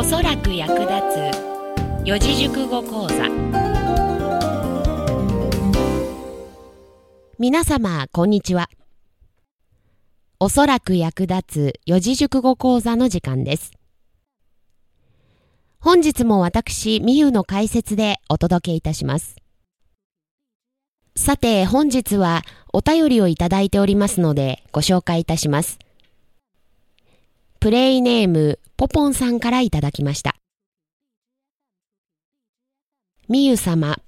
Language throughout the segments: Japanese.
おそらく役立つ。四字熟語講座。皆様こんにちは。おそらく役立つ四字熟語講座の時間です。本日も私みゆの解説でお届けいたします。さて本日はお便りをいただいておりますのでご紹介いたします。プレイネームポポンさんからいただきましたみゆ様。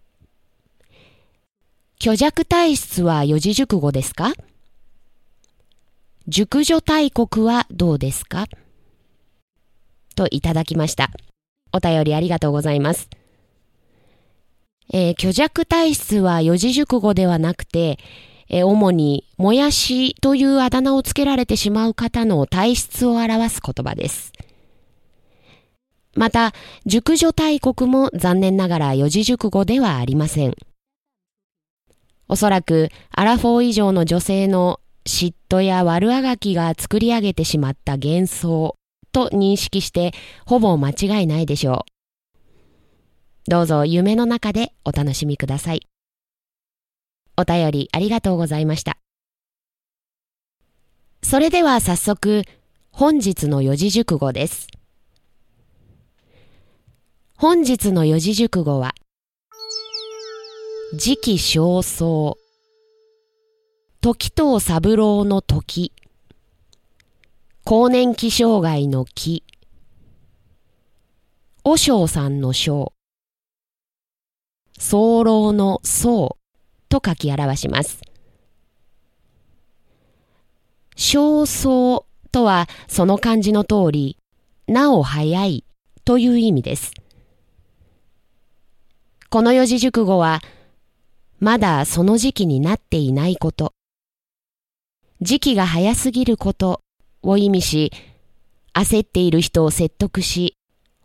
虚弱体質は四字熟語ですか？熟女大国はどうですか？といただきました。お便りありがとうございます。えー、虚弱体質は四字熟語ではなくて、えー、主にもやしというあだ名をつけられてしまう方の体質を表す言葉です。また、熟女大国も残念ながら四字熟語ではありません。おそらく、アラフォー以上の女性の嫉妬や悪あがきが作り上げてしまった幻想と認識して、ほぼ間違いないでしょう。どうぞ夢の中でお楽しみください。お便りありがとうございました。それでは早速、本日の四字熟語です。本日の四字熟語は、時期尚早、時藤三郎の時、更年期障害の木、和尚さんの章、早漏の早。と書き表します。尚早とはその漢字の通り、なお早いという意味です。この四字熟語は、まだその時期になっていないこと、時期が早すぎることを意味し、焦っている人を説得し、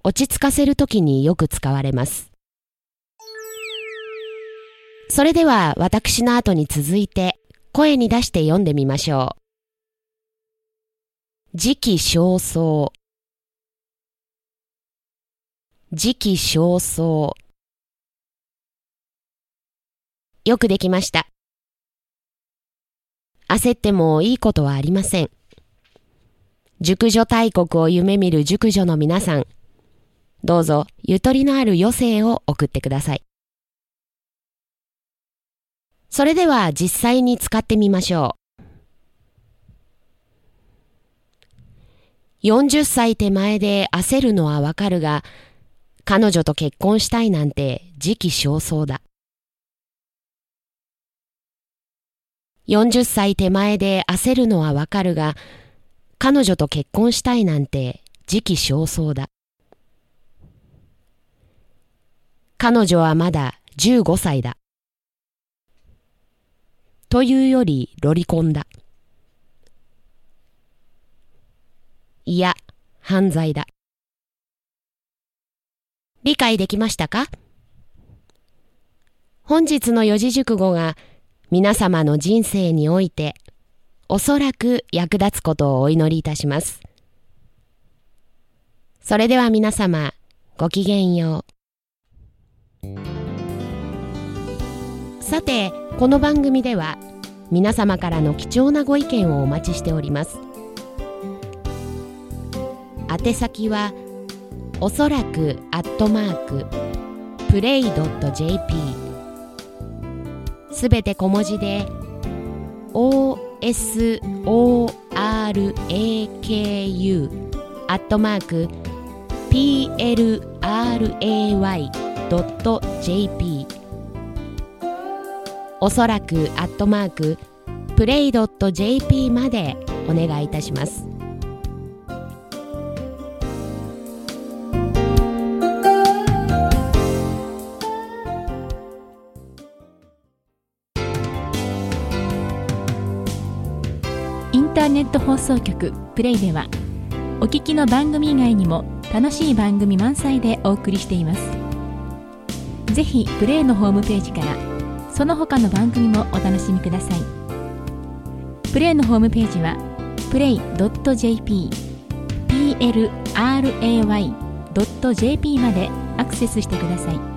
落ち着かせるときによく使われます。それでは私の後に続いて声に出して読んでみましょう。時期尚早時期尚早よくできました。焦ってもいいことはありません。熟女大国を夢見る熟女の皆さん、どうぞゆとりのある余生を送ってください。それでは実際に使ってみましょう。40歳手前で焦るのはわかるが、彼女と結婚したいなんて時期尚早だ。40歳手前で焦るのはわかるが、彼女と結婚したいなんて時期尚早だ。彼女はまだ15歳だ。というよりロリコンだ。いや、犯罪だ。理解できましたか？本日の四字熟語が皆様の人生においておそらく役立つことをお祈りいたします。それでは皆様、ごきげんよう。さて、この番組では皆様からの貴重なご意見をお待ちしております。宛先はおそらくアットマークプレイドット .jp すべて小文字で OSORAKU アットマーク PLRAY.jp おそらくアットマークプレイドット .jp までお願いいたします。インターネット放送局プレイではお聞きの番組以外にも楽しい番組満載でお送りしていますぜひプレイのホームページからその他の番組もお楽しみください。プレイのホームページは play.jp plray.jp までアクセスしてください。